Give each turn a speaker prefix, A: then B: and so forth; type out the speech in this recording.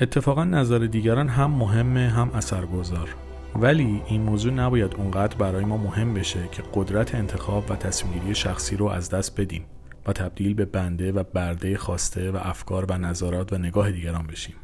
A: اتفاقا نظر دیگران هم مهمه هم اثرگذار. ولی این موضوع نباید اونقدر برای ما مهم بشه که قدرت انتخاب و تصمیمگیری شخصی رو از دست بدیم و تبدیل به بنده و برده خواسته و افکار و نظرات و نگاه دیگران بشیم.